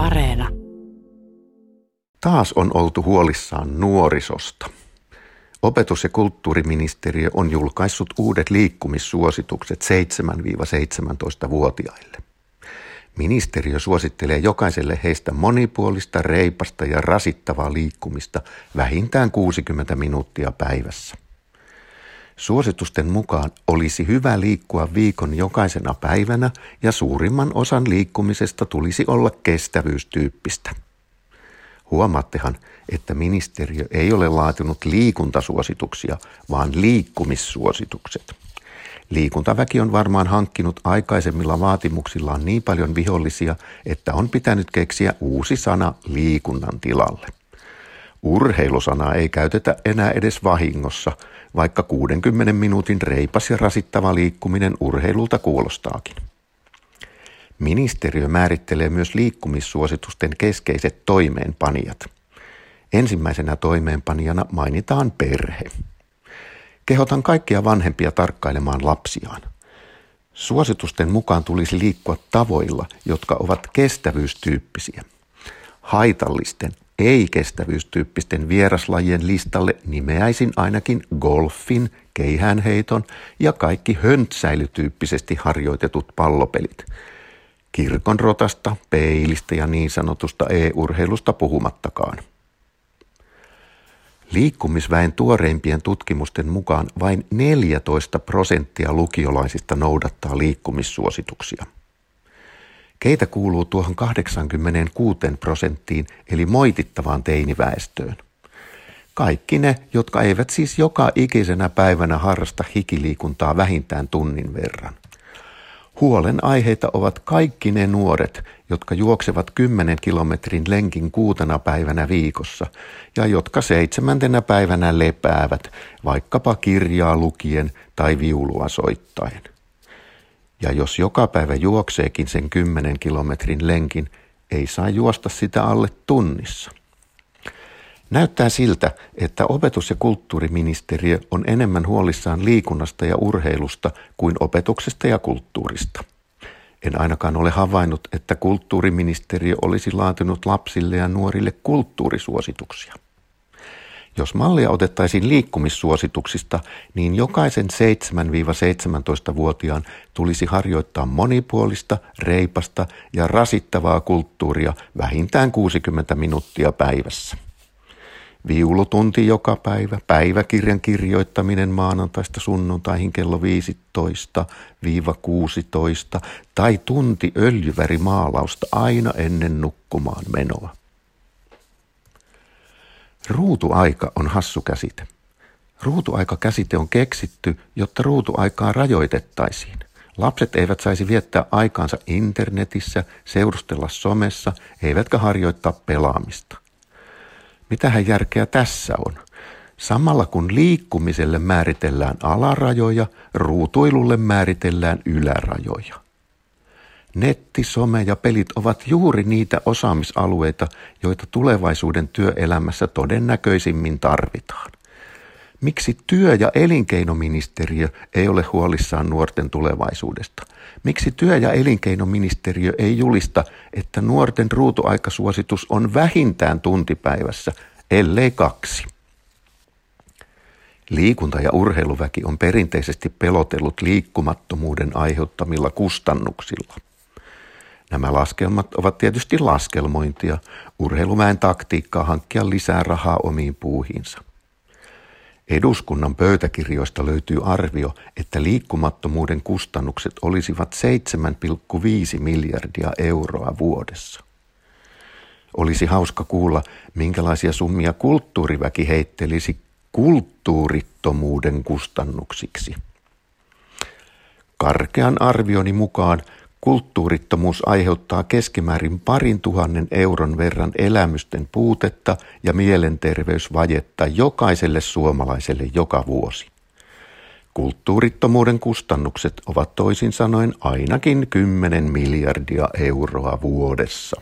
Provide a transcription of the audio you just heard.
Areena. Taas on oltu huolissaan nuorisosta. Opetus- ja kulttuuriministeriö on julkaissut uudet liikkumissuositukset 7-17-vuotiaille. Ministeriö suosittelee jokaiselle heistä monipuolista, reipasta ja rasittavaa liikkumista vähintään 60 minuuttia päivässä. Suositusten mukaan olisi hyvä liikkua viikon jokaisena päivänä ja suurimman osan liikkumisesta tulisi olla kestävyystyyppistä. Huomaattehan, että ministeriö ei ole laatinut liikuntasuosituksia, vaan liikkumissuositukset. Liikuntaväki on varmaan hankkinut aikaisemmilla vaatimuksillaan niin paljon vihollisia, että on pitänyt keksiä uusi sana liikunnan tilalle. Urheilusanaa ei käytetä enää edes vahingossa, vaikka 60 minuutin reipas ja rasittava liikkuminen urheilulta kuulostaakin. Ministeriö määrittelee myös liikkumissuositusten keskeiset toimeenpanijat. Ensimmäisenä toimeenpanijana mainitaan perhe. Kehotan kaikkia vanhempia tarkkailemaan lapsiaan. Suositusten mukaan tulisi liikkua tavoilla, jotka ovat kestävyystyyppisiä. Haitallisten, ei-kestävyystyyppisten vieraslajien listalle nimeäisin ainakin golfin, keihäänheiton ja kaikki höntsäilytyyppisesti harjoitetut pallopelit. Kirkon rotasta, peilistä ja niin sanotusta e-urheilusta puhumattakaan. Liikkumisväen tuoreimpien tutkimusten mukaan vain 14 prosenttia lukiolaisista noudattaa liikkumissuosituksia. Keitä kuuluu tuohon 86 prosenttiin eli moitittavaan teiniväestöön? Kaikki ne, jotka eivät siis joka ikisenä päivänä harrasta hikiliikuntaa vähintään tunnin verran. Huolen aiheita ovat kaikki ne nuoret, jotka juoksevat 10 kilometrin lenkin kuutena päivänä viikossa ja jotka seitsemäntenä päivänä lepäävät vaikkapa kirjaa lukien tai viulua soittaen. Ja jos joka päivä juokseekin sen 10 kilometrin lenkin, ei saa juosta sitä alle tunnissa. Näyttää siltä, että opetus- ja kulttuuriministeriö on enemmän huolissaan liikunnasta ja urheilusta kuin opetuksesta ja kulttuurista. En ainakaan ole havainnut, että kulttuuriministeriö olisi laatinut lapsille ja nuorille kulttuurisuosituksia. Jos mallia otettaisiin liikkumissuosituksista, niin jokaisen 7-17-vuotiaan tulisi harjoittaa monipuolista, reipasta ja rasittavaa kulttuuria vähintään 60 minuuttia päivässä. Viulutunti joka päivä, päiväkirjan kirjoittaminen maanantaista sunnuntaihin kello 15-16 tai tunti öljyvärimaalausta aina ennen nukkumaan menoa. Ruutuaika on hassu käsite. Ruutuaika-käsite on keksitty, jotta ruutuaikaa rajoitettaisiin. Lapset eivät saisi viettää aikaansa internetissä, seurustella somessa, eivätkä harjoittaa pelaamista. Mitähän järkeä tässä on? Samalla kun liikkumiselle määritellään alarajoja, ruutuilulle määritellään ylärajoja. Netti, some ja pelit ovat juuri niitä osaamisalueita, joita tulevaisuuden työelämässä todennäköisimmin tarvitaan. Miksi työ- ja elinkeinoministeriö ei ole huolissaan nuorten tulevaisuudesta? Miksi työ- ja elinkeinoministeriö ei julista, että nuorten ruutuaikasuositus on vähintään tuntipäivässä, ellei kaksi? Liikunta- ja urheiluväki on perinteisesti pelotellut liikkumattomuuden aiheuttamilla kustannuksilla. Nämä laskelmat ovat tietysti laskelmointia, urheilumäen taktiikkaa hankkia lisää rahaa omiin puuhinsa. Eduskunnan pöytäkirjoista löytyy arvio, että liikkumattomuuden kustannukset olisivat 7,5 miljardia euroa vuodessa. Olisi hauska kuulla, minkälaisia summia kulttuuriväki heittelisi kulttuurittomuuden kustannuksiksi. Karkean arvioni mukaan Kulttuurittomuus aiheuttaa keskimäärin parin tuhannen euron verran elämysten puutetta ja mielenterveysvajetta jokaiselle suomalaiselle joka vuosi. Kulttuurittomuuden kustannukset ovat toisin sanoen ainakin 10 miljardia euroa vuodessa.